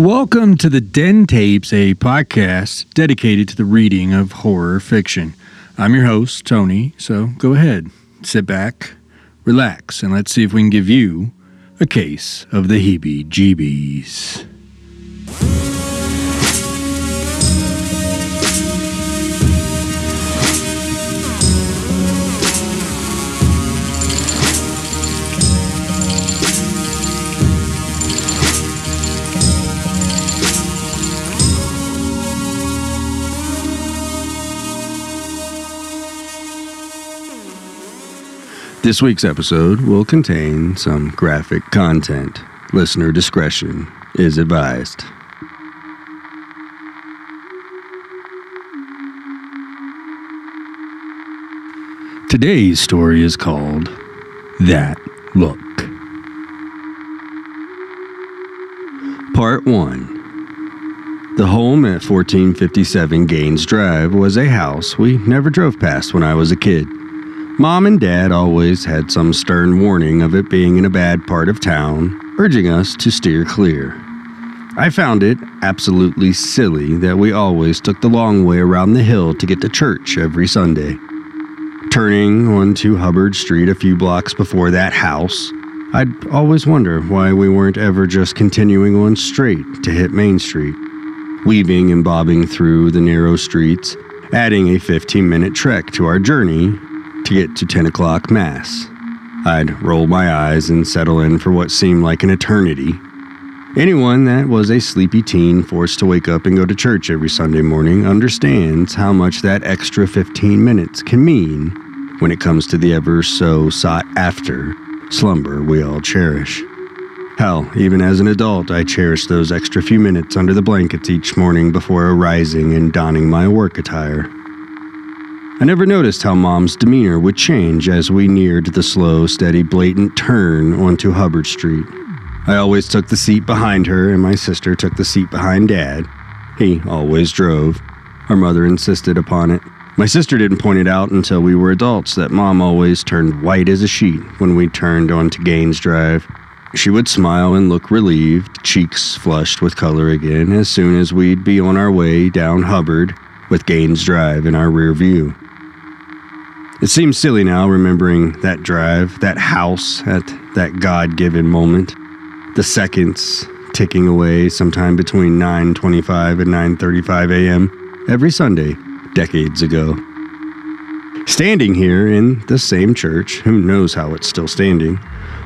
Welcome to the Den Tapes, a podcast dedicated to the reading of horror fiction. I'm your host, Tony, so go ahead, sit back, relax, and let's see if we can give you a case of the heebie jeebies. This week's episode will contain some graphic content. Listener discretion is advised. Today's story is called That Look. Part 1 The home at 1457 Gaines Drive was a house we never drove past when I was a kid. Mom and Dad always had some stern warning of it being in a bad part of town, urging us to steer clear. I found it absolutely silly that we always took the long way around the hill to get to church every Sunday. Turning onto Hubbard Street a few blocks before that house, I'd always wonder why we weren't ever just continuing on straight to hit Main Street, weaving and bobbing through the narrow streets, adding a 15 minute trek to our journey to get to 10 o'clock Mass. I'd roll my eyes and settle in for what seemed like an eternity. Anyone that was a sleepy teen forced to wake up and go to church every Sunday morning understands how much that extra 15 minutes can mean when it comes to the ever so sought after slumber we all cherish. Hell, even as an adult, I cherish those extra few minutes under the blankets each morning before arising and donning my work attire. I never noticed how Mom's demeanor would change as we neared the slow, steady, blatant turn onto Hubbard Street. I always took the seat behind her, and my sister took the seat behind Dad. He always drove. Our mother insisted upon it. My sister didn't point it out until we were adults that Mom always turned white as a sheet when we turned onto Gaines Drive. She would smile and look relieved, cheeks flushed with color again, as soon as we'd be on our way down Hubbard with Gaines Drive in our rear view. It seems silly now remembering that drive, that house at that God given moment. The seconds ticking away sometime between 9:25 and 9:35 a.m. every Sunday decades ago. Standing here in the same church, who knows how it's still standing,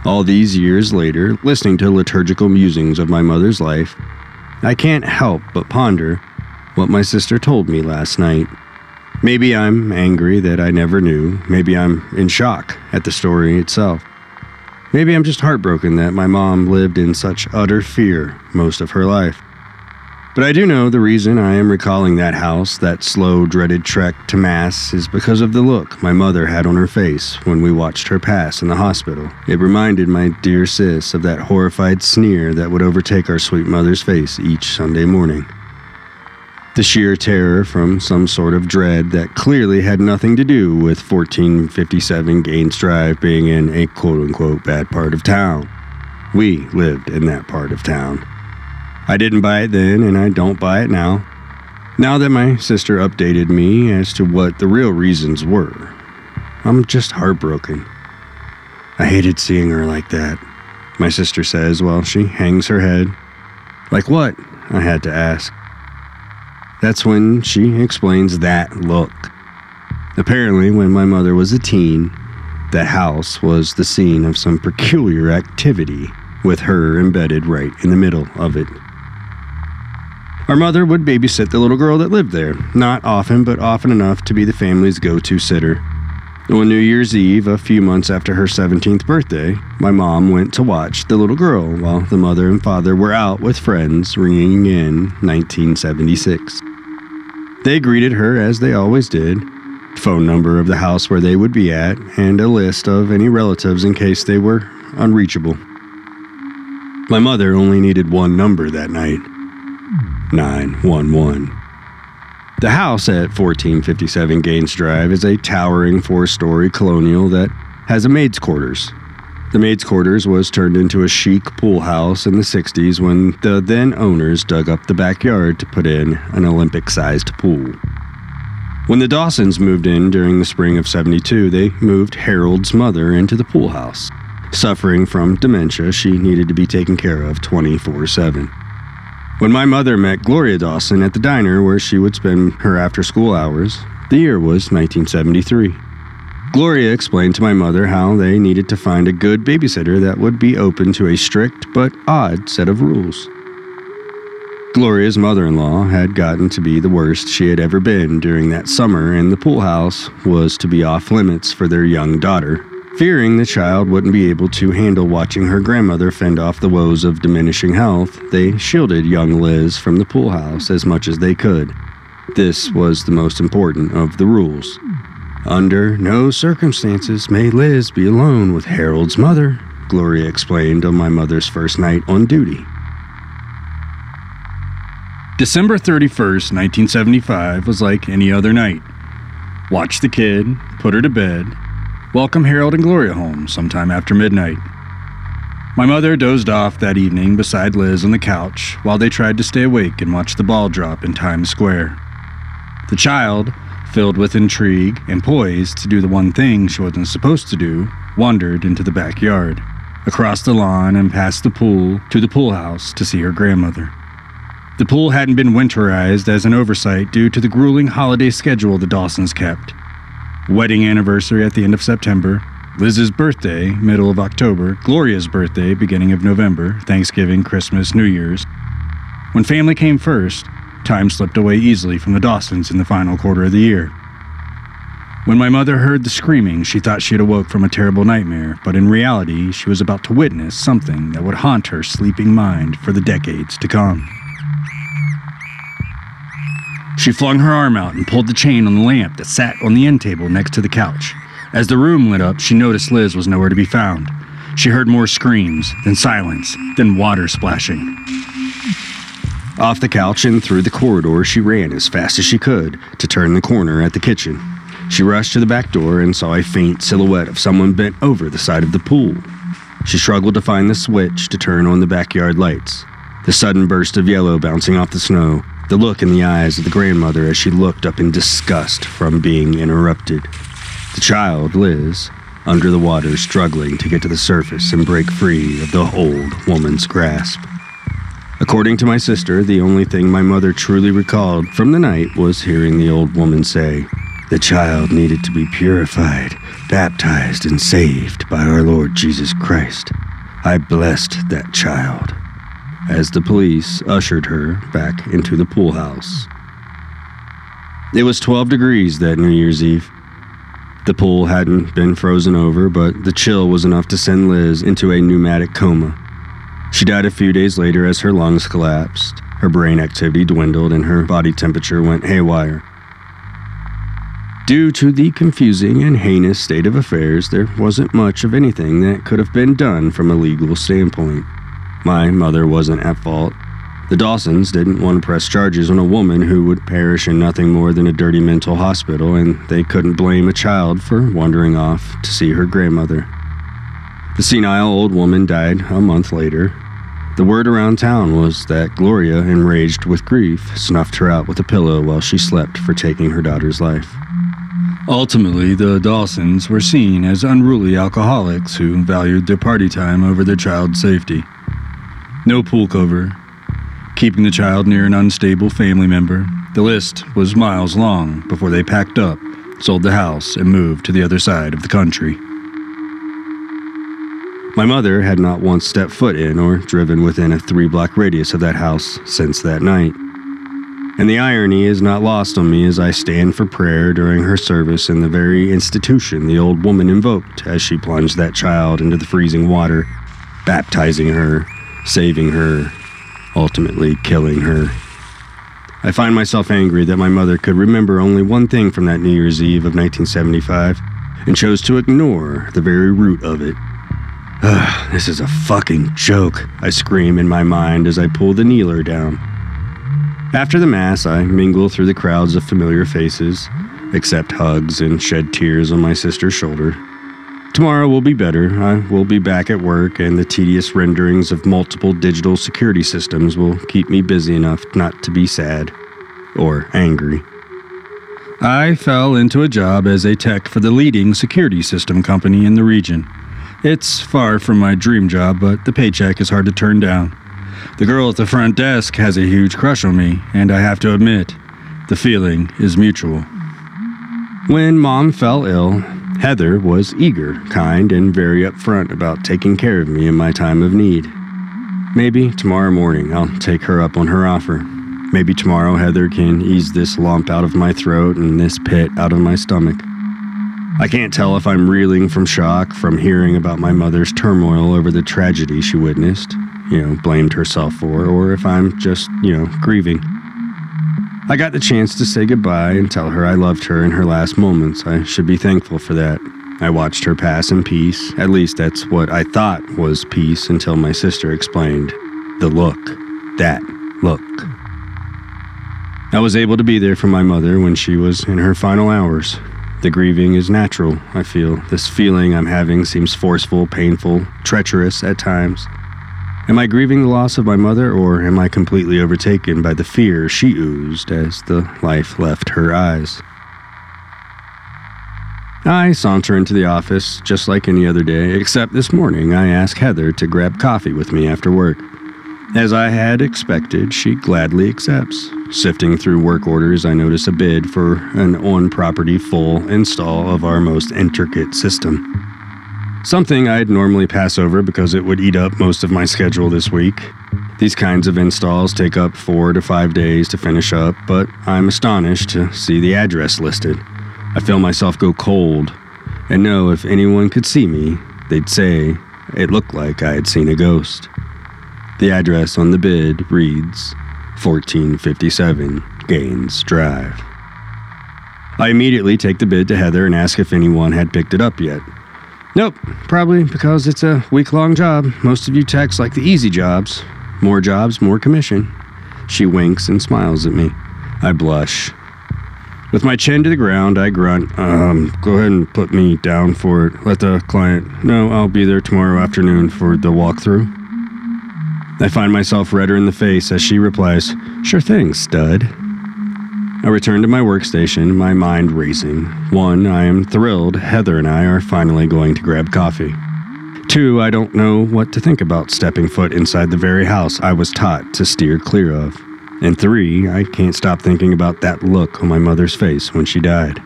all these years later, listening to liturgical musings of my mother's life, I can't help but ponder what my sister told me last night. Maybe I'm angry that I never knew. Maybe I'm in shock at the story itself. Maybe I'm just heartbroken that my mom lived in such utter fear most of her life. But I do know the reason I am recalling that house, that slow, dreaded trek to Mass, is because of the look my mother had on her face when we watched her pass in the hospital. It reminded my dear sis of that horrified sneer that would overtake our sweet mother's face each Sunday morning. The sheer terror from some sort of dread that clearly had nothing to do with 1457 Gaines Drive being in a quote unquote bad part of town. We lived in that part of town. I didn't buy it then, and I don't buy it now. Now that my sister updated me as to what the real reasons were, I'm just heartbroken. I hated seeing her like that, my sister says while she hangs her head. Like what? I had to ask. That's when she explains that look. Apparently, when my mother was a teen, the house was the scene of some peculiar activity, with her embedded right in the middle of it. Our mother would babysit the little girl that lived there, not often, but often enough to be the family's go to sitter. On New Year's Eve, a few months after her 17th birthday, my mom went to watch the little girl while the mother and father were out with friends ringing in 1976. They greeted her as they always did phone number of the house where they would be at, and a list of any relatives in case they were unreachable. My mother only needed one number that night 911. The house at 1457 Gaines Drive is a towering four story colonial that has a maid's quarters. The maid's quarters was turned into a chic pool house in the 60s when the then owners dug up the backyard to put in an Olympic sized pool. When the Dawsons moved in during the spring of 72, they moved Harold's mother into the pool house. Suffering from dementia, she needed to be taken care of 24 7. When my mother met Gloria Dawson at the diner where she would spend her after school hours, the year was 1973. Gloria explained to my mother how they needed to find a good babysitter that would be open to a strict but odd set of rules. Gloria's mother in law had gotten to be the worst she had ever been during that summer, and the pool house was to be off limits for their young daughter. Fearing the child wouldn't be able to handle watching her grandmother fend off the woes of diminishing health, they shielded young Liz from the pool house as much as they could. This was the most important of the rules. Under no circumstances may Liz be alone with Harold's mother, Gloria explained on my mother's first night on duty. December 31st, 1975 was like any other night. Watch the kid, put her to bed, welcome Harold and Gloria home sometime after midnight. My mother dozed off that evening beside Liz on the couch while they tried to stay awake and watch the ball drop in Times Square. The child, filled with intrigue and poised to do the one thing she wasn't supposed to do, wandered into the backyard, across the lawn and past the pool to the pool house to see her grandmother. The pool hadn't been winterized as an oversight due to the grueling holiday schedule the Dawsons kept. Wedding anniversary at the end of September, Liz's birthday, middle of October, Gloria's birthday, beginning of November, Thanksgiving, Christmas, New Year's. When family came first, Time slipped away easily from the Dawsons in the final quarter of the year. When my mother heard the screaming, she thought she had awoke from a terrible nightmare, but in reality, she was about to witness something that would haunt her sleeping mind for the decades to come. She flung her arm out and pulled the chain on the lamp that sat on the end table next to the couch. As the room lit up, she noticed Liz was nowhere to be found. She heard more screams, then silence, then water splashing. Off the couch and through the corridor, she ran as fast as she could to turn the corner at the kitchen. She rushed to the back door and saw a faint silhouette of someone bent over the side of the pool. She struggled to find the switch to turn on the backyard lights. The sudden burst of yellow bouncing off the snow, the look in the eyes of the grandmother as she looked up in disgust from being interrupted. The child, Liz, under the water, struggling to get to the surface and break free of the old woman's grasp. According to my sister, the only thing my mother truly recalled from the night was hearing the old woman say, The child needed to be purified, baptized, and saved by our Lord Jesus Christ. I blessed that child. As the police ushered her back into the pool house. It was 12 degrees that New Year's Eve. The pool hadn't been frozen over, but the chill was enough to send Liz into a pneumatic coma. She died a few days later as her lungs collapsed, her brain activity dwindled, and her body temperature went haywire. Due to the confusing and heinous state of affairs, there wasn't much of anything that could have been done from a legal standpoint. My mother wasn't at fault. The Dawsons didn't want to press charges on a woman who would perish in nothing more than a dirty mental hospital, and they couldn't blame a child for wandering off to see her grandmother. The senile old woman died a month later, the word around town was that Gloria, enraged with grief, snuffed her out with a pillow while she slept for taking her daughter's life. Ultimately, the Dawsons were seen as unruly alcoholics who valued their party time over their child's safety. No pool cover, keeping the child near an unstable family member. The list was miles long before they packed up, sold the house, and moved to the other side of the country. My mother had not once stepped foot in or driven within a three block radius of that house since that night. And the irony is not lost on me as I stand for prayer during her service in the very institution the old woman invoked as she plunged that child into the freezing water, baptizing her, saving her, ultimately killing her. I find myself angry that my mother could remember only one thing from that New Year's Eve of 1975 and chose to ignore the very root of it. Ugh, this is a fucking joke, I scream in my mind as I pull the kneeler down. After the Mass, I mingle through the crowds of familiar faces, accept hugs, and shed tears on my sister's shoulder. Tomorrow will be better. I will be back at work, and the tedious renderings of multiple digital security systems will keep me busy enough not to be sad or angry. I fell into a job as a tech for the leading security system company in the region. It's far from my dream job, but the paycheck is hard to turn down. The girl at the front desk has a huge crush on me, and I have to admit, the feeling is mutual. When mom fell ill, Heather was eager, kind, and very upfront about taking care of me in my time of need. Maybe tomorrow morning I'll take her up on her offer. Maybe tomorrow Heather can ease this lump out of my throat and this pit out of my stomach. I can't tell if I'm reeling from shock from hearing about my mother's turmoil over the tragedy she witnessed, you know, blamed herself for, or if I'm just, you know, grieving. I got the chance to say goodbye and tell her I loved her in her last moments. I should be thankful for that. I watched her pass in peace. At least that's what I thought was peace until my sister explained. The look. That look. I was able to be there for my mother when she was in her final hours. The grieving is natural, I feel. This feeling I'm having seems forceful, painful, treacherous at times. Am I grieving the loss of my mother, or am I completely overtaken by the fear she oozed as the life left her eyes? I saunter into the office just like any other day, except this morning I ask Heather to grab coffee with me after work. As I had expected, she gladly accepts. Sifting through work orders, I notice a bid for an on property full install of our most intricate system. Something I'd normally pass over because it would eat up most of my schedule this week. These kinds of installs take up four to five days to finish up, but I'm astonished to see the address listed. I feel myself go cold, and know if anyone could see me, they'd say it looked like I had seen a ghost. The address on the bid reads 1457 Gaines Drive. I immediately take the bid to Heather and ask if anyone had picked it up yet. Nope, probably because it's a week long job. Most of you techs like the easy jobs. More jobs, more commission. She winks and smiles at me. I blush. With my chin to the ground, I grunt, um, go ahead and put me down for it. Let the client know I'll be there tomorrow afternoon for the walkthrough. I find myself redder in the face as she replies, Sure thing, stud. I return to my workstation, my mind racing. One, I am thrilled Heather and I are finally going to grab coffee. Two, I don't know what to think about stepping foot inside the very house I was taught to steer clear of. And three, I can't stop thinking about that look on my mother's face when she died.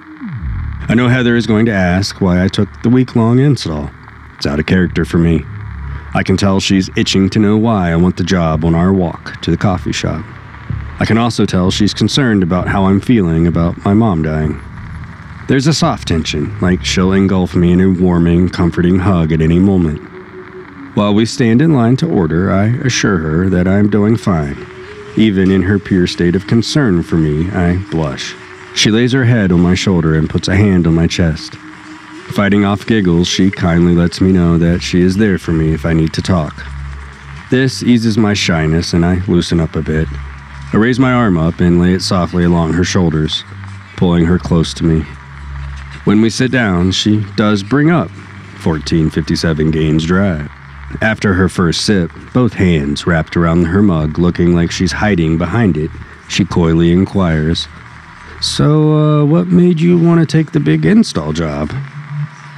I know Heather is going to ask why I took the week long install. It's out of character for me. I can tell she's itching to know why I want the job on our walk to the coffee shop. I can also tell she's concerned about how I'm feeling about my mom dying. There's a soft tension, like she'll engulf me in a warming, comforting hug at any moment. While we stand in line to order, I assure her that I'm doing fine. Even in her pure state of concern for me, I blush. She lays her head on my shoulder and puts a hand on my chest. Fighting off giggles, she kindly lets me know that she is there for me if I need to talk. This eases my shyness and I loosen up a bit. I raise my arm up and lay it softly along her shoulders, pulling her close to me. When we sit down, she does bring up 1457 Gaines Drive. After her first sip, both hands wrapped around her mug, looking like she's hiding behind it, she coyly inquires, So, uh, what made you want to take the big install job?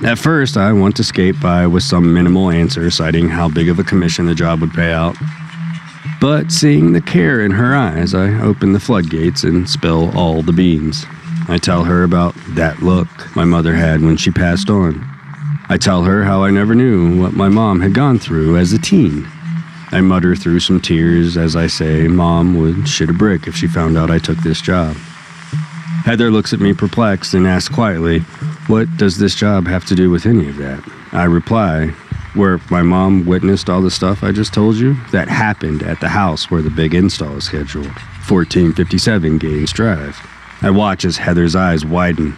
At first, I want to skate by with some minimal answer, citing how big of a commission the job would pay out. But seeing the care in her eyes, I open the floodgates and spill all the beans. I tell her about that look my mother had when she passed on. I tell her how I never knew what my mom had gone through as a teen. I mutter through some tears as I say Mom would shit a brick if she found out I took this job. Heather looks at me perplexed and asks quietly, What does this job have to do with any of that? I reply, where my mom witnessed all the stuff I just told you, that happened at the house where the big install is scheduled 1457 Gaines Drive. I watch as Heather's eyes widen.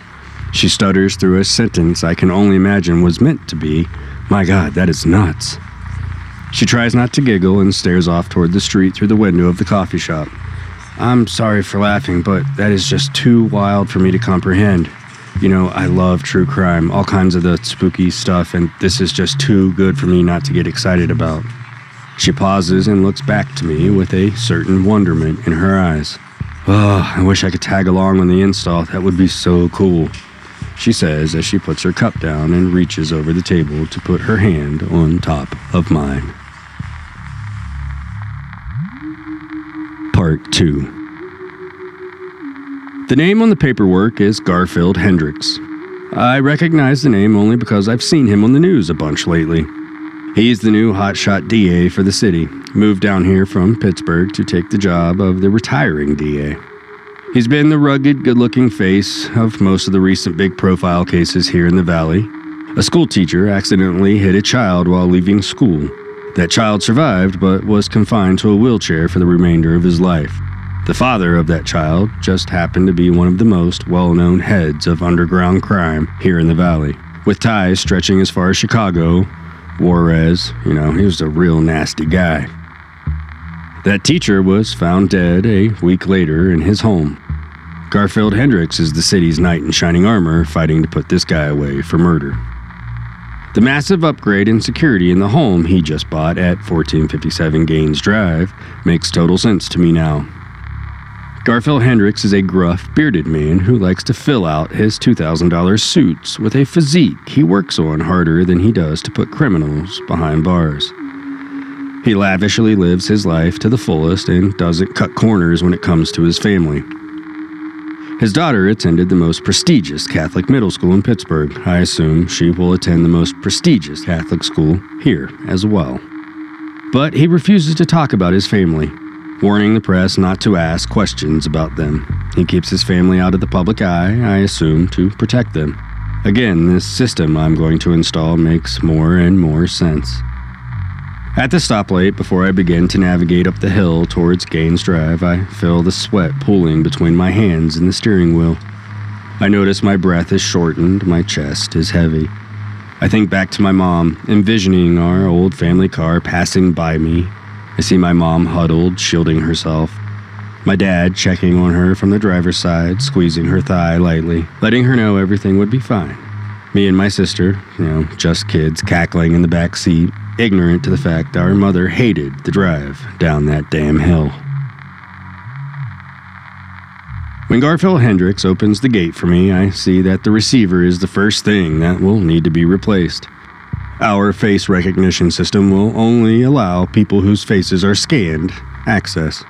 She stutters through a sentence I can only imagine was meant to be, My God, that is nuts. She tries not to giggle and stares off toward the street through the window of the coffee shop. I'm sorry for laughing, but that is just too wild for me to comprehend. You know, I love true crime, all kinds of the spooky stuff, and this is just too good for me not to get excited about. She pauses and looks back to me with a certain wonderment in her eyes. Oh, I wish I could tag along on the install. That would be so cool. She says as she puts her cup down and reaches over the table to put her hand on top of mine. Part 2 The name on the paperwork is Garfield Hendricks. I recognize the name only because I've seen him on the news a bunch lately. He's the new hotshot DA for the city, moved down here from Pittsburgh to take the job of the retiring DA. He's been the rugged, good looking face of most of the recent big profile cases here in the valley. A school teacher accidentally hit a child while leaving school. That child survived, but was confined to a wheelchair for the remainder of his life. The father of that child just happened to be one of the most well known heads of underground crime here in the valley, with ties stretching as far as Chicago, Juarez, you know, he was a real nasty guy. That teacher was found dead a week later in his home. Garfield Hendricks is the city's knight in shining armor fighting to put this guy away for murder. The massive upgrade in security in the home he just bought at 1457 Gaines Drive makes total sense to me now. Garfield Hendricks is a gruff, bearded man who likes to fill out his $2,000 suits with a physique he works on harder than he does to put criminals behind bars. He lavishly lives his life to the fullest and doesn't cut corners when it comes to his family. His daughter attended the most prestigious Catholic middle school in Pittsburgh. I assume she will attend the most prestigious Catholic school here as well. But he refuses to talk about his family warning the press not to ask questions about them. He keeps his family out of the public eye, I assume, to protect them. Again, this system I'm going to install makes more and more sense. At the stoplight, before I begin to navigate up the hill towards Gaines Drive, I feel the sweat pooling between my hands and the steering wheel. I notice my breath is shortened, my chest is heavy. I think back to my mom, envisioning our old family car passing by me, I see my mom huddled, shielding herself. My dad checking on her from the driver's side, squeezing her thigh lightly, letting her know everything would be fine. Me and my sister, you know, just kids, cackling in the back seat, ignorant to the fact our mother hated the drive down that damn hill. When Garfield Hendricks opens the gate for me, I see that the receiver is the first thing that will need to be replaced. Our face recognition system will only allow people whose faces are scanned access.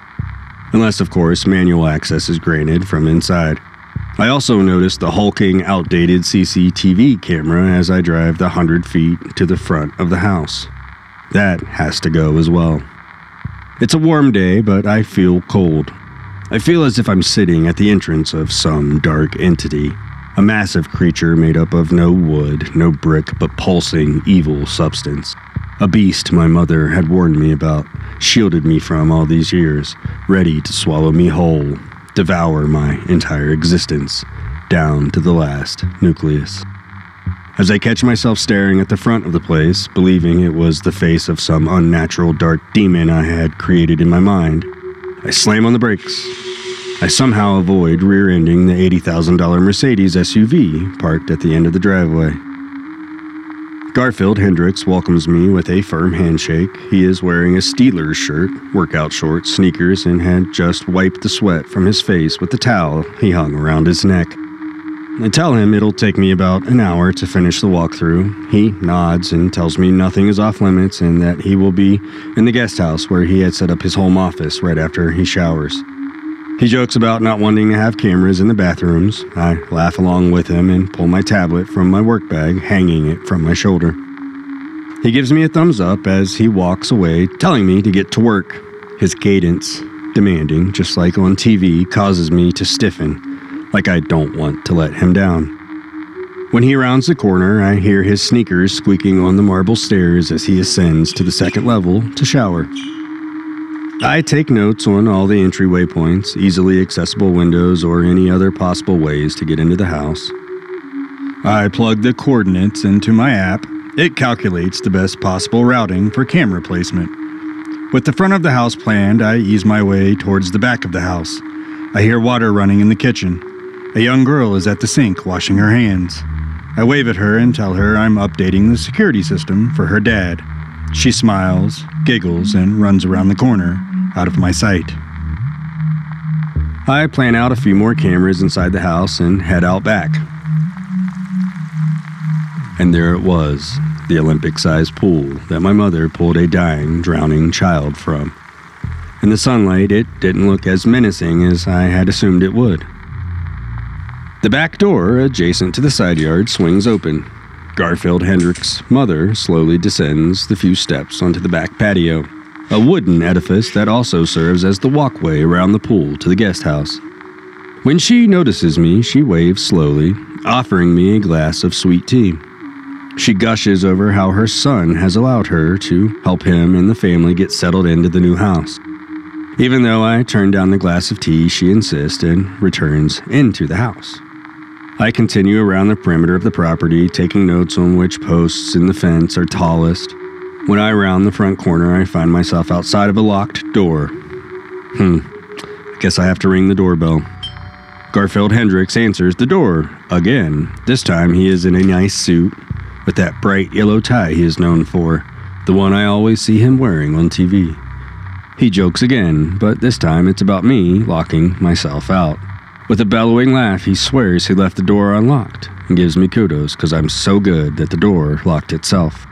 Unless, of course, manual access is granted from inside. I also notice the hulking, outdated CCTV camera as I drive the 100 feet to the front of the house. That has to go as well. It's a warm day, but I feel cold. I feel as if I'm sitting at the entrance of some dark entity a massive creature made up of no wood, no brick, but pulsing, evil substance. A beast my mother had warned me about, shielded me from all these years, ready to swallow me whole, devour my entire existence, down to the last nucleus. As I catch myself staring at the front of the place, believing it was the face of some unnatural dark demon I had created in my mind, I slam on the brakes I somehow avoid rear ending the $80,000 Mercedes SUV parked at the end of the driveway. Garfield Hendricks welcomes me with a firm handshake. He is wearing a Steelers shirt, workout shorts, sneakers, and had just wiped the sweat from his face with the towel he hung around his neck. I tell him it'll take me about an hour to finish the walkthrough. He nods and tells me nothing is off limits and that he will be in the guest house where he had set up his home office right after he showers. He jokes about not wanting to have cameras in the bathrooms. I laugh along with him and pull my tablet from my work bag, hanging it from my shoulder. He gives me a thumbs up as he walks away, telling me to get to work. His cadence, demanding, just like on TV, causes me to stiffen, like I don't want to let him down. When he rounds the corner, I hear his sneakers squeaking on the marble stairs as he ascends to the second level to shower. I take notes on all the entryway points, easily accessible windows, or any other possible ways to get into the house. I plug the coordinates into my app. It calculates the best possible routing for camera placement. With the front of the house planned, I ease my way towards the back of the house. I hear water running in the kitchen. A young girl is at the sink washing her hands. I wave at her and tell her I'm updating the security system for her dad. She smiles, giggles, and runs around the corner, out of my sight. I plan out a few more cameras inside the house and head out back. And there it was, the Olympic sized pool that my mother pulled a dying, drowning child from. In the sunlight, it didn't look as menacing as I had assumed it would. The back door, adjacent to the side yard, swings open. Garfield Hendricks' mother slowly descends the few steps onto the back patio, a wooden edifice that also serves as the walkway around the pool to the guest house. When she notices me, she waves slowly, offering me a glass of sweet tea. She gushes over how her son has allowed her to help him and the family get settled into the new house. Even though I turn down the glass of tea, she insists and returns into the house. I continue around the perimeter of the property, taking notes on which posts in the fence are tallest. When I round the front corner, I find myself outside of a locked door. Hmm, I guess I have to ring the doorbell. Garfield Hendricks answers the door again. This time he is in a nice suit with that bright yellow tie he is known for, the one I always see him wearing on TV. He jokes again, but this time it's about me locking myself out. With a bellowing laugh, he swears he left the door unlocked and gives me kudos because I'm so good that the door locked itself.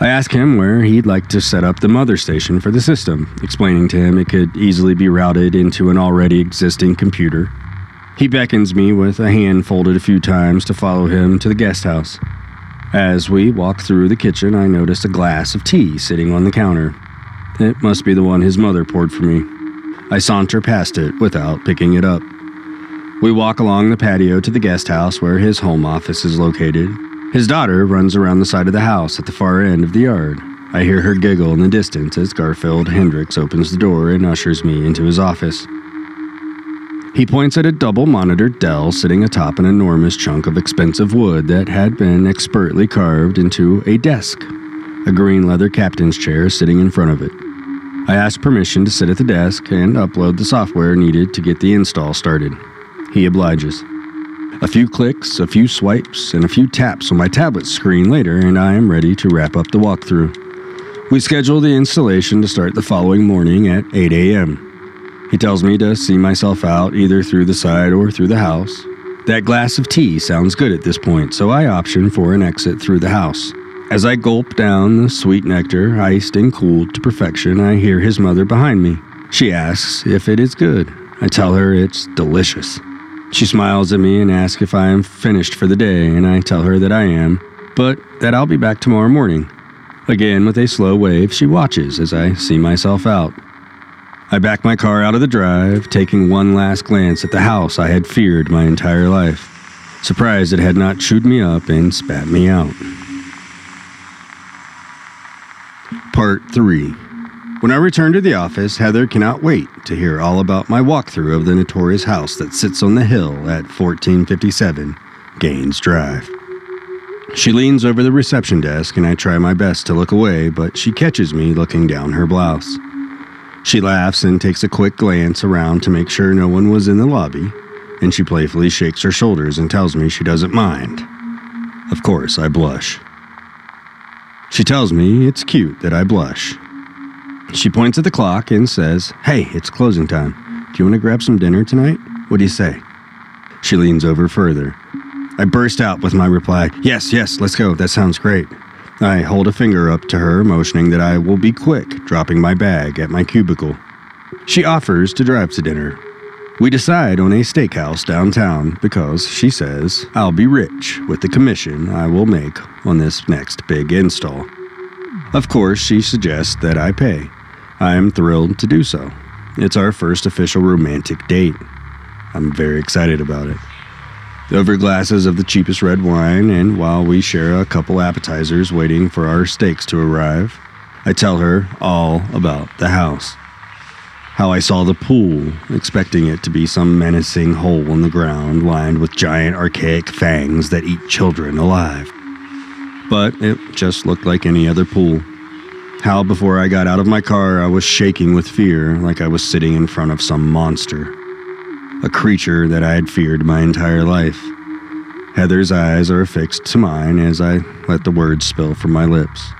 I ask him where he'd like to set up the mother station for the system, explaining to him it could easily be routed into an already existing computer. He beckons me with a hand folded a few times to follow him to the guest house. As we walk through the kitchen, I notice a glass of tea sitting on the counter. It must be the one his mother poured for me. I saunter past it without picking it up. We walk along the patio to the guest house where his home office is located. His daughter runs around the side of the house at the far end of the yard. I hear her giggle in the distance as Garfield Hendricks opens the door and ushers me into his office. He points at a double monitored Dell sitting atop an enormous chunk of expensive wood that had been expertly carved into a desk. A green leather captain's chair sitting in front of it. I ask permission to sit at the desk and upload the software needed to get the install started. He obliges. A few clicks, a few swipes, and a few taps on my tablet screen later, and I am ready to wrap up the walkthrough. We schedule the installation to start the following morning at 8 a.m. He tells me to see myself out either through the side or through the house. That glass of tea sounds good at this point, so I option for an exit through the house. As I gulp down the sweet nectar, iced and cooled to perfection, I hear his mother behind me. She asks if it is good. I tell her it's delicious. She smiles at me and asks if I am finished for the day, and I tell her that I am, but that I'll be back tomorrow morning. Again, with a slow wave, she watches as I see myself out. I back my car out of the drive, taking one last glance at the house I had feared my entire life, surprised it had not chewed me up and spat me out. Part 3 When I return to the office, Heather cannot wait to hear all about my walkthrough of the notorious house that sits on the hill at 1457 Gaines Drive. She leans over the reception desk, and I try my best to look away, but she catches me looking down her blouse. She laughs and takes a quick glance around to make sure no one was in the lobby, and she playfully shakes her shoulders and tells me she doesn't mind. Of course, I blush. She tells me it's cute that I blush. She points at the clock and says, Hey, it's closing time. Do you want to grab some dinner tonight? What do you say? She leans over further. I burst out with my reply, Yes, yes, let's go. That sounds great. I hold a finger up to her, motioning that I will be quick, dropping my bag at my cubicle. She offers to drive to dinner. We decide on a steakhouse downtown because, she says, I'll be rich with the commission I will make on this next big install. Of course, she suggests that I pay. I am thrilled to do so. It's our first official romantic date. I'm very excited about it. Over glasses of the cheapest red wine, and while we share a couple appetizers waiting for our steaks to arrive, I tell her all about the house how I saw the pool, expecting it to be some menacing hole in the ground lined with giant archaic fangs that eat children alive. But it just looked like any other pool. How before I got out of my car, I was shaking with fear like I was sitting in front of some monster. a creature that I had feared my entire life. Heather's eyes are affixed to mine as I let the words spill from my lips.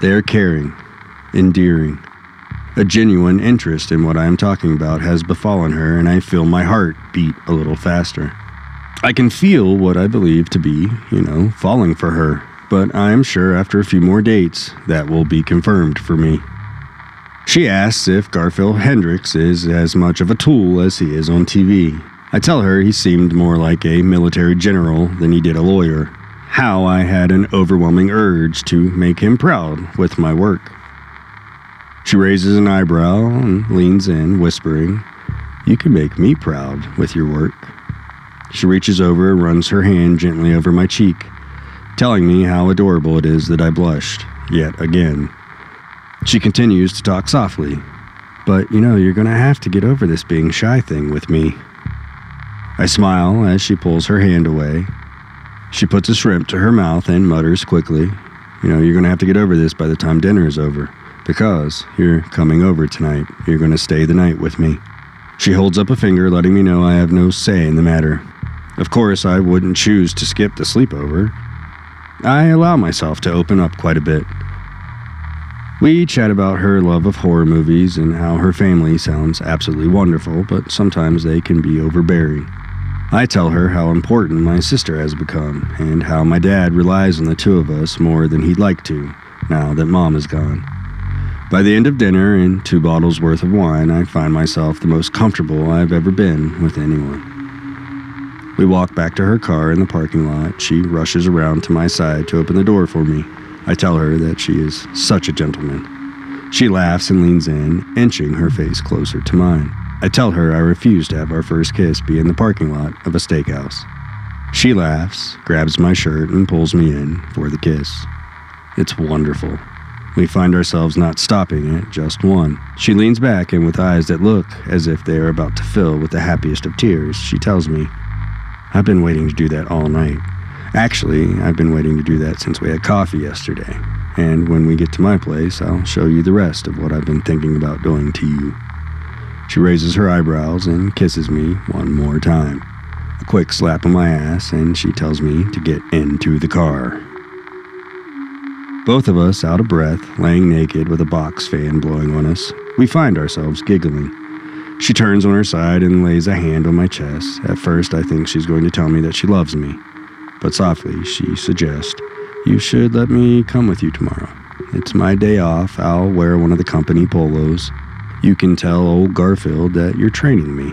They are caring, endearing. A genuine interest in what I am talking about has befallen her, and I feel my heart beat a little faster. I can feel what I believe to be, you know, falling for her, but I am sure after a few more dates that will be confirmed for me. She asks if Garfield Hendricks is as much of a tool as he is on TV. I tell her he seemed more like a military general than he did a lawyer. How I had an overwhelming urge to make him proud with my work. She raises an eyebrow and leans in, whispering, You can make me proud with your work. She reaches over and runs her hand gently over my cheek, telling me how adorable it is that I blushed, yet again. She continues to talk softly. But you know, you're going to have to get over this being shy thing with me. I smile as she pulls her hand away. She puts a shrimp to her mouth and mutters quickly, You know, you're going to have to get over this by the time dinner is over, because you're coming over tonight. You're going to stay the night with me. She holds up a finger, letting me know I have no say in the matter. Of course, I wouldn't choose to skip the sleepover. I allow myself to open up quite a bit. We chat about her love of horror movies and how her family sounds absolutely wonderful, but sometimes they can be overbearing. I tell her how important my sister has become and how my dad relies on the two of us more than he'd like to, now that mom is gone. By the end of dinner and two bottles worth of wine, I find myself the most comfortable I've ever been with anyone. We walk back to her car in the parking lot. She rushes around to my side to open the door for me. I tell her that she is such a gentleman. She laughs and leans in, inching her face closer to mine. I tell her I refuse to have our first kiss be in the parking lot of a steakhouse. She laughs, grabs my shirt, and pulls me in for the kiss. It's wonderful. We find ourselves not stopping at just one. She leans back and, with eyes that look as if they are about to fill with the happiest of tears, she tells me, I've been waiting to do that all night. Actually, I've been waiting to do that since we had coffee yesterday. And when we get to my place, I'll show you the rest of what I've been thinking about doing to you. She raises her eyebrows and kisses me one more time. A quick slap on my ass, and she tells me to get into the car. Both of us out of breath, laying naked with a box fan blowing on us, we find ourselves giggling. She turns on her side and lays a hand on my chest. At first, I think she's going to tell me that she loves me but softly she suggests, You should let me come with you tomorrow. It's my day off. I'll wear one of the company polos. You can tell old Garfield that you're training me.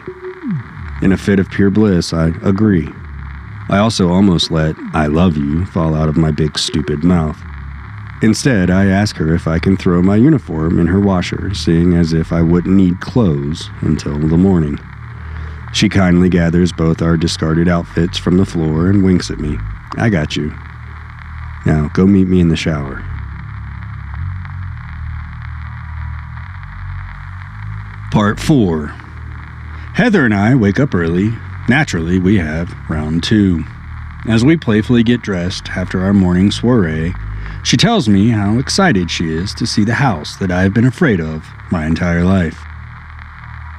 In a fit of pure bliss, I agree. I also almost let I love you fall out of my big stupid mouth. Instead, I ask her if I can throw my uniform in her washer, seeing as if I wouldn't need clothes until the morning. She kindly gathers both our discarded outfits from the floor and winks at me. I got you. Now, go meet me in the shower. Part 4 Heather and I wake up early. Naturally, we have round two. As we playfully get dressed after our morning soiree, she tells me how excited she is to see the house that I have been afraid of my entire life.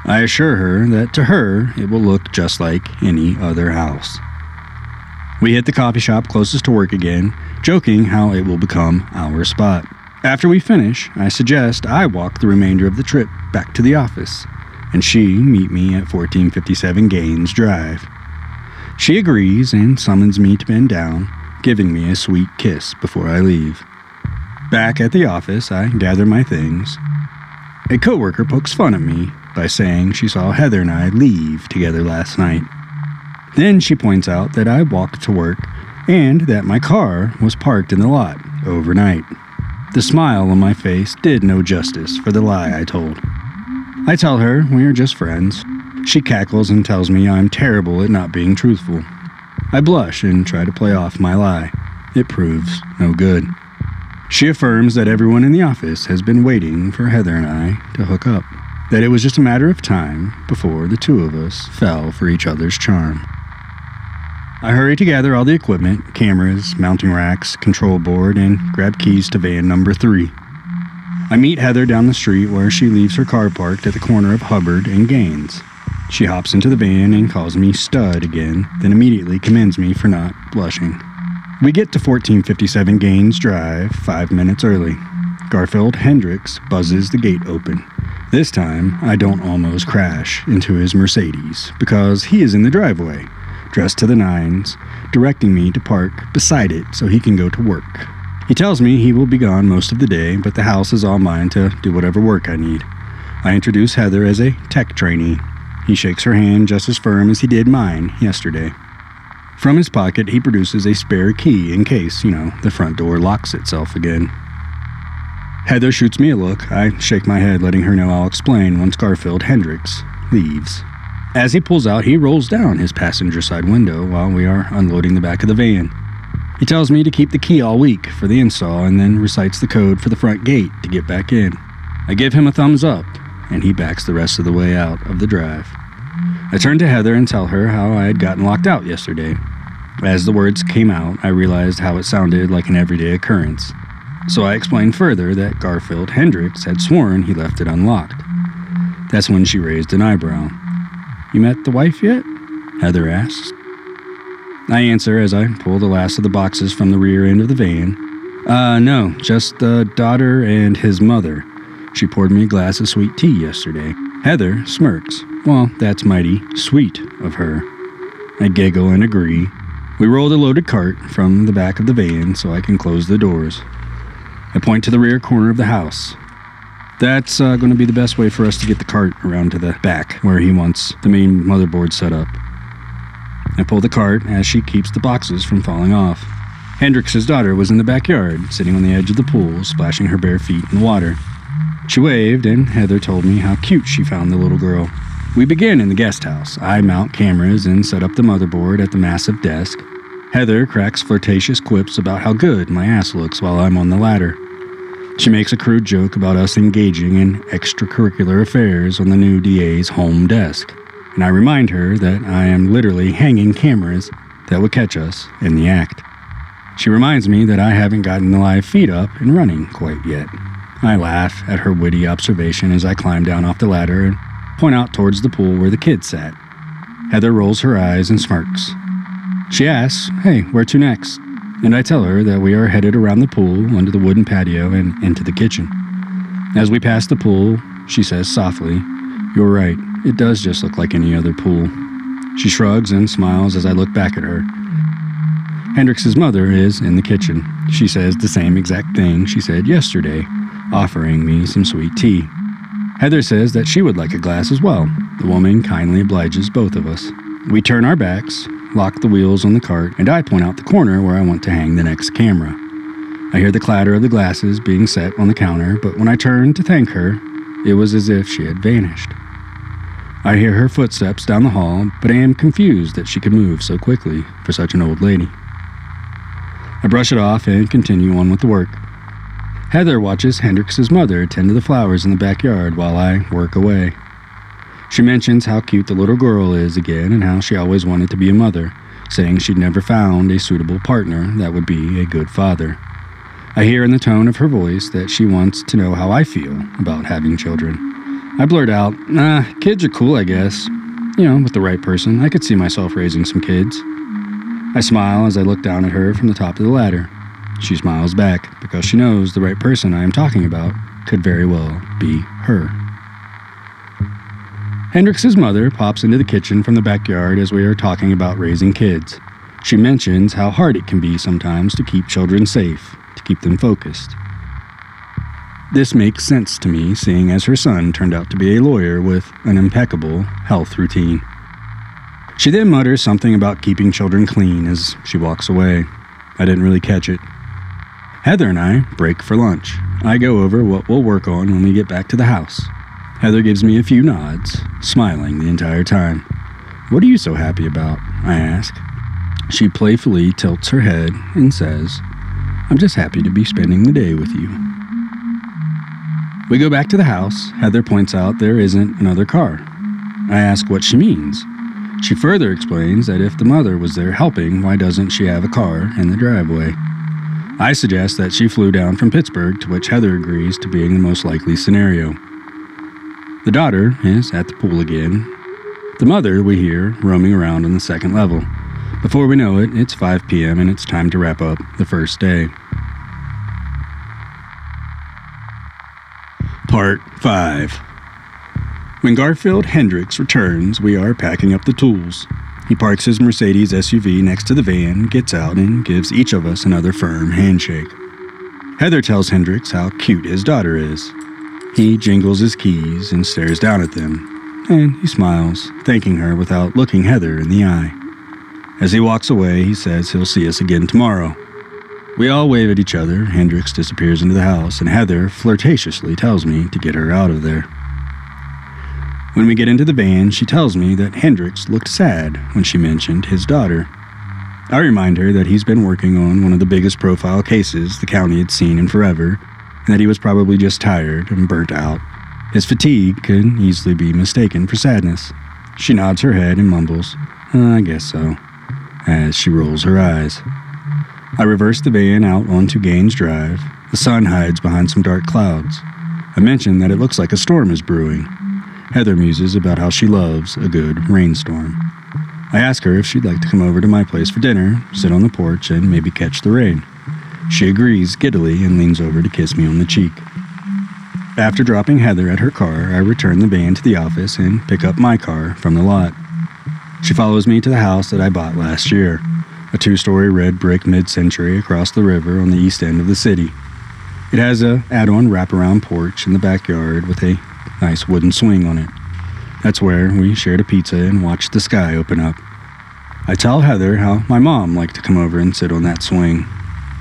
I assure her that to her it will look just like any other house. We hit the coffee shop closest to work again, joking how it will become our spot. After we finish, I suggest I walk the remainder of the trip back to the office, and she meet me at 1457 Gaines Drive. She agrees and summons me to bend down, giving me a sweet kiss before I leave. Back at the office, I gather my things. A coworker pokes fun at me by saying she saw Heather and I leave together last night. Then she points out that I walked to work and that my car was parked in the lot overnight. The smile on my face did no justice for the lie I told. I tell her we are just friends. She cackles and tells me I'm terrible at not being truthful. I blush and try to play off my lie. It proves no good. She affirms that everyone in the office has been waiting for Heather and I to hook up that it was just a matter of time before the two of us fell for each other's charm. I hurry to gather all the equipment cameras, mounting racks, control board, and grab keys to van number three. I meet Heather down the street where she leaves her car parked at the corner of Hubbard and Gaines. She hops into the van and calls me stud again, then immediately commends me for not blushing. We get to 1457 Gaines Drive five minutes early. Garfield Hendricks buzzes the gate open. This time, I don't almost crash into his Mercedes because he is in the driveway, dressed to the nines, directing me to park beside it so he can go to work. He tells me he will be gone most of the day, but the house is all mine to do whatever work I need. I introduce Heather as a tech trainee. He shakes her hand just as firm as he did mine yesterday. From his pocket, he produces a spare key in case, you know, the front door locks itself again. Heather shoots me a look. I shake my head, letting her know I'll explain once Garfield Hendricks leaves. As he pulls out, he rolls down his passenger side window while we are unloading the back of the van. He tells me to keep the key all week for the install and then recites the code for the front gate to get back in. I give him a thumbs up, and he backs the rest of the way out of the drive. I turn to Heather and tell her how I had gotten locked out yesterday. As the words came out, I realized how it sounded like an everyday occurrence. So I explained further that Garfield Hendricks had sworn he left it unlocked. That's when she raised an eyebrow. You met the wife yet? Heather asks. I answer as I pull the last of the boxes from the rear end of the van. Uh, no, just the daughter and his mother. She poured me a glass of sweet tea yesterday. Heather smirks. Well, that's mighty sweet of her. I giggle and agree. We roll the loaded cart from the back of the van so I can close the doors. I point to the rear corner of the house. That's uh, going to be the best way for us to get the cart around to the back where he wants the main motherboard set up. I pull the cart as she keeps the boxes from falling off. Hendricks's daughter was in the backyard, sitting on the edge of the pool, splashing her bare feet in the water. She waved, and Heather told me how cute she found the little girl. We begin in the guest house. I mount cameras and set up the motherboard at the massive desk. Heather cracks flirtatious quips about how good my ass looks while I'm on the ladder. She makes a crude joke about us engaging in extracurricular affairs on the new DA's home desk, and I remind her that I am literally hanging cameras that would catch us in the act. She reminds me that I haven't gotten the live feed up and running quite yet. I laugh at her witty observation as I climb down off the ladder and point out towards the pool where the kids sat. Heather rolls her eyes and smirks. She asks, Hey, where to next? and I tell her that we are headed around the pool, under the wooden patio, and into the kitchen. As we pass the pool, she says softly, You're right, it does just look like any other pool. She shrugs and smiles as I look back at her. Hendricks's mother is in the kitchen. She says the same exact thing she said yesterday, offering me some sweet tea. Heather says that she would like a glass as well. The woman kindly obliges both of us. We turn our backs, lock the wheels on the cart, and I point out the corner where I want to hang the next camera. I hear the clatter of the glasses being set on the counter, but when I turn to thank her, it was as if she had vanished. I hear her footsteps down the hall, but I am confused that she could move so quickly for such an old lady. I brush it off and continue on with the work. Heather watches Hendricks's mother tend to the flowers in the backyard while I work away. She mentions how cute the little girl is again and how she always wanted to be a mother, saying she'd never found a suitable partner that would be a good father. I hear in the tone of her voice that she wants to know how I feel about having children. I blurt out, Nah, kids are cool, I guess. You know, with the right person, I could see myself raising some kids. I smile as I look down at her from the top of the ladder. She smiles back because she knows the right person I am talking about could very well be her. Hendricks's mother pops into the kitchen from the backyard as we are talking about raising kids. She mentions how hard it can be sometimes to keep children safe, to keep them focused. This makes sense to me, seeing as her son turned out to be a lawyer with an impeccable health routine. She then mutters something about keeping children clean as she walks away. I didn't really catch it. Heather and I break for lunch. I go over what we'll work on when we get back to the house. Heather gives me a few nods, smiling the entire time. What are you so happy about? I ask. She playfully tilts her head and says, I'm just happy to be spending the day with you. We go back to the house. Heather points out there isn't another car. I ask what she means. She further explains that if the mother was there helping, why doesn't she have a car in the driveway? I suggest that she flew down from Pittsburgh, to which Heather agrees to being the most likely scenario. The daughter is at the pool again. The mother we hear roaming around on the second level. Before we know it, it's 5 p.m. and it's time to wrap up the first day. Part 5 When Garfield Hendricks returns, we are packing up the tools. He parks his Mercedes SUV next to the van, gets out, and gives each of us another firm handshake. Heather tells Hendricks how cute his daughter is. He jingles his keys and stares down at them, and he smiles, thanking her without looking Heather in the eye. As he walks away, he says he'll see us again tomorrow. We all wave at each other. Hendricks disappears into the house, and Heather flirtatiously tells me to get her out of there. When we get into the van, she tells me that Hendricks looked sad when she mentioned his daughter. I remind her that he's been working on one of the biggest profile cases the county had seen in forever, and that he was probably just tired and burnt out. His fatigue could easily be mistaken for sadness. She nods her head and mumbles, uh, I guess so as she rolls her eyes. I reverse the van out onto Gaines Drive. The sun hides behind some dark clouds. I mention that it looks like a storm is brewing. Heather muses about how she loves a good rainstorm. I ask her if she'd like to come over to my place for dinner, sit on the porch, and maybe catch the rain. She agrees giddily and leans over to kiss me on the cheek. After dropping Heather at her car, I return the van to the office and pick up my car from the lot. She follows me to the house that I bought last year, a two story red brick mid century across the river on the east end of the city. It has a add on wraparound porch in the backyard with a nice wooden swing on it. That's where we shared a pizza and watched the sky open up. I tell Heather how my mom liked to come over and sit on that swing.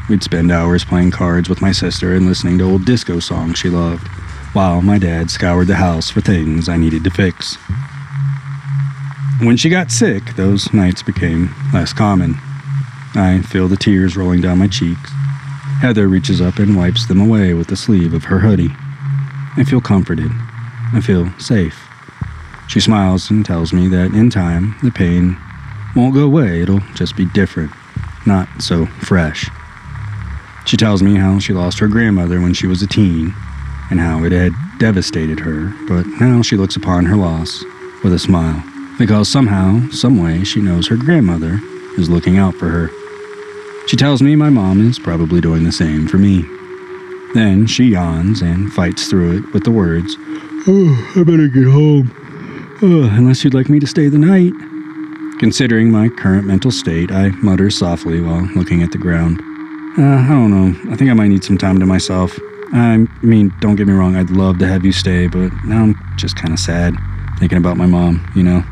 We'd spend hours playing cards with my sister and listening to old disco songs she loved, while my dad scoured the house for things I needed to fix. When she got sick, those nights became less common. I feel the tears rolling down my cheeks. Heather reaches up and wipes them away with the sleeve of her hoodie. I feel comforted. I feel safe. She smiles and tells me that in time, the pain won't go away, it'll just be different, not so fresh. She tells me how she lost her grandmother when she was a teen and how it had devastated her, but now she looks upon her loss with a smile because somehow, someway, she knows her grandmother is looking out for her. She tells me my mom is probably doing the same for me. Then she yawns and fights through it with the words, Oh, I better get home. Oh, unless you'd like me to stay the night. Considering my current mental state, I mutter softly while looking at the ground. Uh, I don't know. I think I might need some time to myself. I mean, don't get me wrong, I'd love to have you stay, but now I'm just kind of sad thinking about my mom, you know?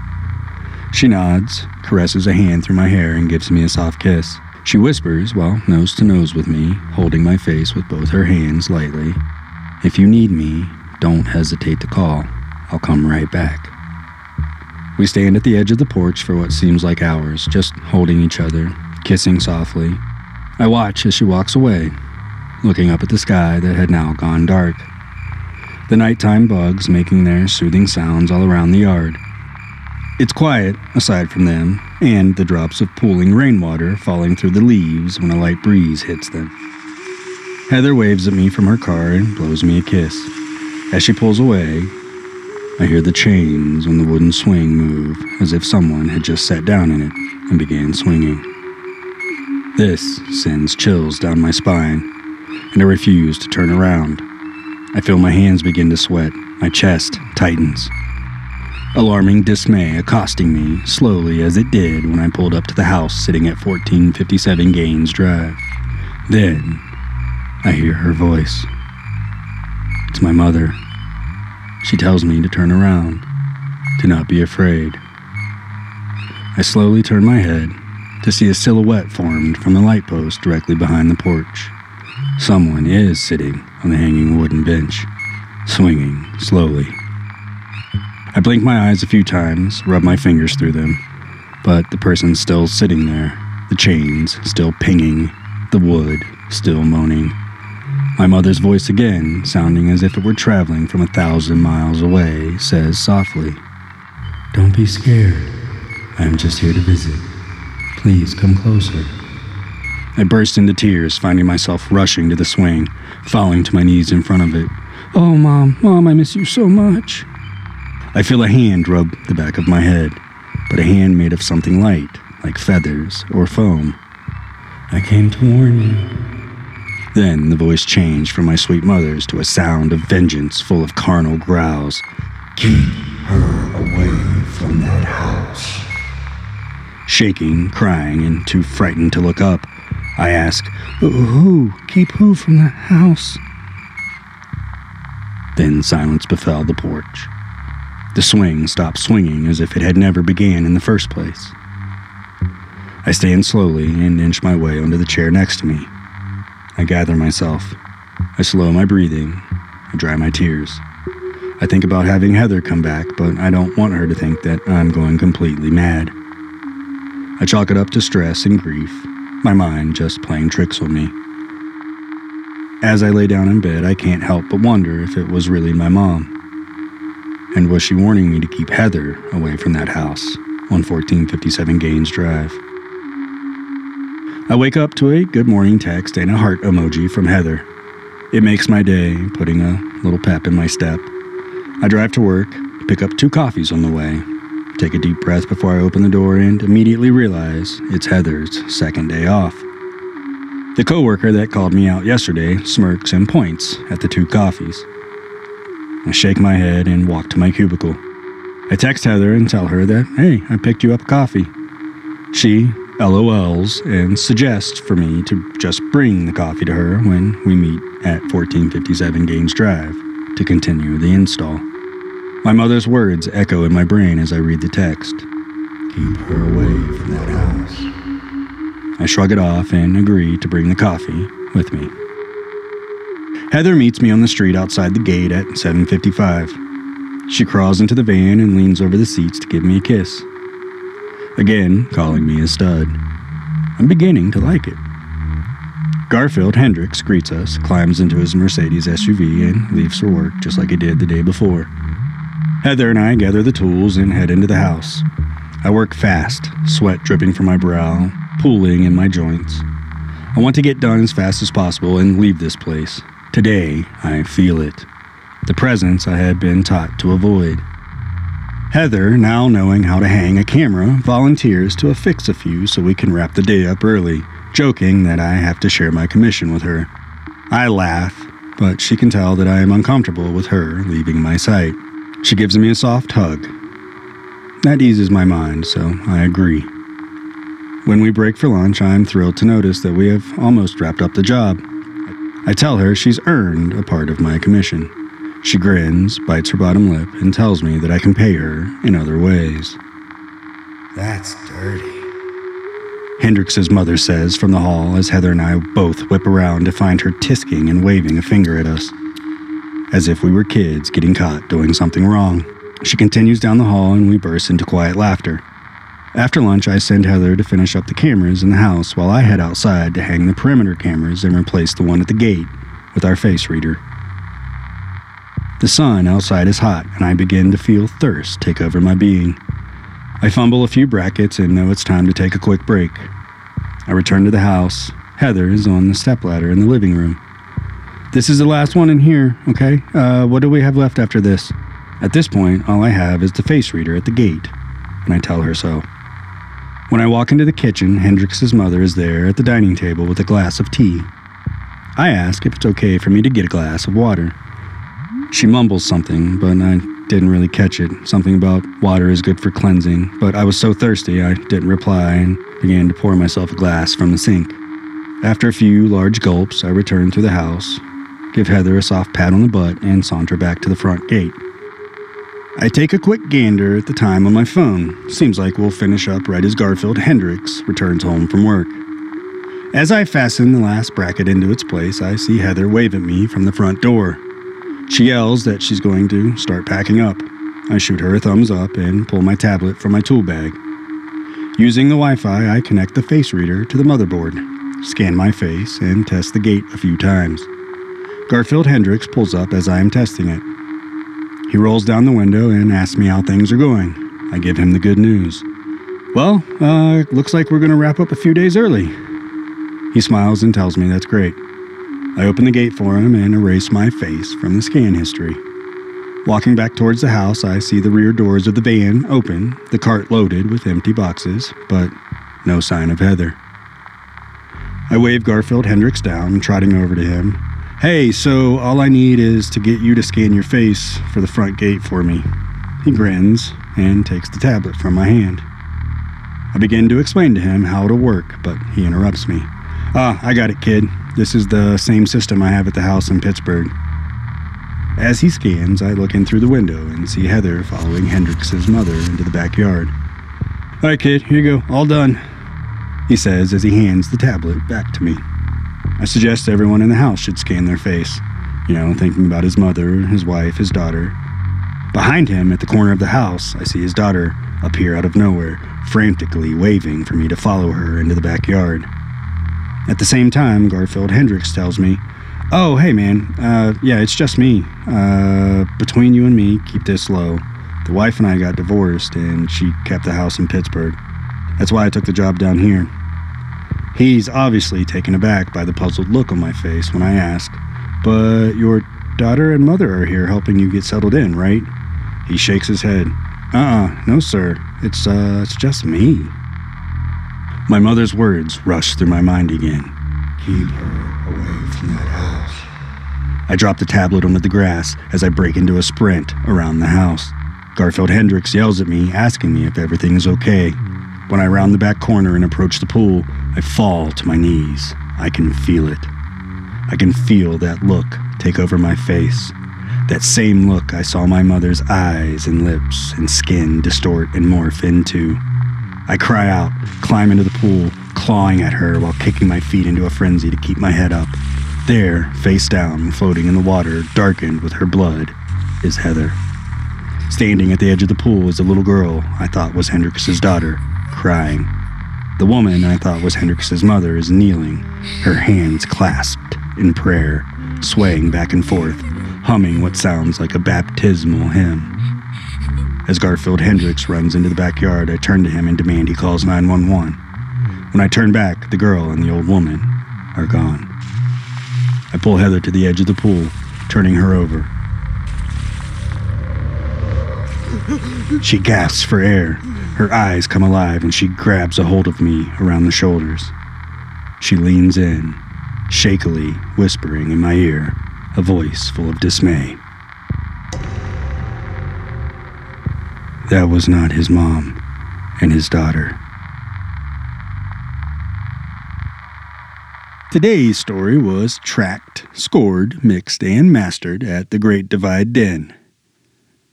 She nods, caresses a hand through my hair, and gives me a soft kiss. She whispers while nose to nose with me, holding my face with both her hands lightly. If you need me, don't hesitate to call. I'll come right back. We stand at the edge of the porch for what seems like hours, just holding each other, kissing softly. I watch as she walks away, looking up at the sky that had now gone dark. The nighttime bugs making their soothing sounds all around the yard. It's quiet, aside from them, and the drops of pooling rainwater falling through the leaves when a light breeze hits them. Heather waves at me from her car and blows me a kiss. As she pulls away, I hear the chains on the wooden swing move as if someone had just sat down in it and began swinging. This sends chills down my spine, and I refuse to turn around. I feel my hands begin to sweat, my chest tightens alarming dismay accosting me slowly as it did when I pulled up to the house sitting at 1457 Gaines Drive. Then I hear her voice. It's my mother. She tells me to turn around, to not be afraid. I slowly turn my head to see a silhouette formed from the light post directly behind the porch. Someone is sitting on the hanging wooden bench, swinging slowly. I blink my eyes a few times, rub my fingers through them, but the person's still sitting there, the chains still pinging, the wood still moaning. My mother's voice again, sounding as if it were traveling from a thousand miles away, says softly, Don't be scared. I am just here to visit. Please come closer. I burst into tears, finding myself rushing to the swing, falling to my knees in front of it. Oh, Mom, Mom, I miss you so much. I feel a hand rub the back of my head, but a hand made of something light, like feathers or foam. I came to warn you. Then the voice changed from my sweet mother's to a sound of vengeance full of carnal growls. Keep her away from that house. Shaking, crying, and too frightened to look up, I ask, Who? Keep who from the house? Then silence befell the porch. The swing stopped swinging as if it had never began in the first place. I stand slowly and inch my way onto the chair next to me. I gather myself. I slow my breathing. I dry my tears. I think about having Heather come back, but I don't want her to think that I'm going completely mad. I chalk it up to stress and grief, my mind just playing tricks on me. As I lay down in bed, I can't help but wonder if it was really my mom. And was she warning me to keep Heather away from that house on 1457 Gaines Drive? I wake up to a good morning text and a heart emoji from Heather. It makes my day, putting a little pep in my step. I drive to work, pick up two coffees on the way, take a deep breath before I open the door, and immediately realize it's Heather's second day off. The coworker that called me out yesterday smirks and points at the two coffees. I shake my head and walk to my cubicle. I text Heather and tell her that, hey, I picked you up coffee. She LOLs and suggests for me to just bring the coffee to her when we meet at 1457 Gaines Drive to continue the install. My mother's words echo in my brain as I read the text. Keep her away from that house. I shrug it off and agree to bring the coffee with me. Heather meets me on the street outside the gate at 7:55. She crawls into the van and leans over the seats to give me a kiss. Again, calling me a stud. I'm beginning to like it. Garfield Hendricks greets us, climbs into his Mercedes SUV, and leaves for work just like he did the day before. Heather and I gather the tools and head into the house. I work fast, sweat dripping from my brow, pooling in my joints. I want to get done as fast as possible and leave this place. Today, I feel it. The presence I had been taught to avoid. Heather, now knowing how to hang a camera, volunteers to affix a few so we can wrap the day up early, joking that I have to share my commission with her. I laugh, but she can tell that I am uncomfortable with her leaving my sight. She gives me a soft hug. That eases my mind, so I agree. When we break for lunch, I'm thrilled to notice that we have almost wrapped up the job. I tell her she's earned a part of my commission. She grins, bites her bottom lip, and tells me that I can pay her in other ways. That's dirty. Hendricks's mother says from the hall as Heather and I both whip around to find her tisking and waving a finger at us as if we were kids getting caught doing something wrong. She continues down the hall and we burst into quiet laughter. After lunch, I send Heather to finish up the cameras in the house while I head outside to hang the perimeter cameras and replace the one at the gate with our face reader. The sun outside is hot and I begin to feel thirst take over my being. I fumble a few brackets and know it's time to take a quick break. I return to the house. Heather is on the stepladder in the living room. This is the last one in here, okay? Uh, what do we have left after this? At this point, all I have is the face reader at the gate, and I tell her so. When I walk into the kitchen, Hendricks's mother is there at the dining table with a glass of tea. I ask if it's okay for me to get a glass of water. She mumbles something, but I didn't really catch it. Something about water is good for cleansing, but I was so thirsty I didn't reply and began to pour myself a glass from the sink. After a few large gulps, I return to the house, give Heather a soft pat on the butt, and saunter back to the front gate. I take a quick gander at the time on my phone. Seems like we'll finish up right as Garfield Hendricks returns home from work. As I fasten the last bracket into its place, I see Heather wave at me from the front door. She yells that she's going to start packing up. I shoot her a thumbs up and pull my tablet from my tool bag. Using the Wi Fi, I connect the face reader to the motherboard, scan my face, and test the gate a few times. Garfield Hendricks pulls up as I am testing it. He rolls down the window and asks me how things are going. I give him the good news. Well, uh, looks like we're going to wrap up a few days early. He smiles and tells me that's great. I open the gate for him and erase my face from the scan history. Walking back towards the house, I see the rear doors of the van open, the cart loaded with empty boxes, but no sign of Heather. I wave Garfield Hendricks down, trotting over to him. Hey, so all I need is to get you to scan your face for the front gate for me. He grins and takes the tablet from my hand. I begin to explain to him how it'll work, but he interrupts me. Ah, I got it, kid. This is the same system I have at the house in Pittsburgh. As he scans, I look in through the window and see Heather following Hendricks's mother into the backyard. All right, kid, here you go. All done, he says as he hands the tablet back to me. I suggest everyone in the house should scan their face, you know, thinking about his mother, his wife, his daughter. Behind him, at the corner of the house, I see his daughter appear out of nowhere, frantically waving for me to follow her into the backyard. At the same time, Garfield Hendricks tells me, Oh, hey man, uh, yeah, it's just me. Uh, between you and me, keep this low. The wife and I got divorced, and she kept the house in Pittsburgh. That's why I took the job down here. He's obviously taken aback by the puzzled look on my face when I ask, But your daughter and mother are here helping you get settled in, right? He shakes his head. Uh uh no, sir. It's, uh, it's just me. My mother's words rush through my mind again. Keep her away from that house. I drop the tablet onto the grass as I break into a sprint around the house. Garfield Hendricks yells at me, asking me if everything is okay. When I round the back corner and approach the pool, I fall to my knees. I can feel it. I can feel that look take over my face. That same look I saw my mother's eyes and lips and skin distort and morph into. I cry out, climb into the pool, clawing at her while kicking my feet into a frenzy to keep my head up. There, face down, floating in the water, darkened with her blood, is Heather. Standing at the edge of the pool is a little girl I thought was Hendricks's daughter, crying. The woman I thought was Hendricks's mother is kneeling, her hands clasped in prayer, swaying back and forth, humming what sounds like a baptismal hymn. As Garfield Hendricks runs into the backyard, I turn to him and demand he calls 911. When I turn back, the girl and the old woman are gone. I pull Heather to the edge of the pool, turning her over. She gasps for air. Her eyes come alive and she grabs a hold of me around the shoulders. She leans in, shakily whispering in my ear, a voice full of dismay. That was not his mom and his daughter. Today's story was tracked, scored, mixed, and mastered at the Great Divide Den.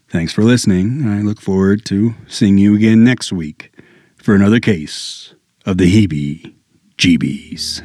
Thanks for listening. I look forward to seeing you again next week for another case of the heebie jeebies.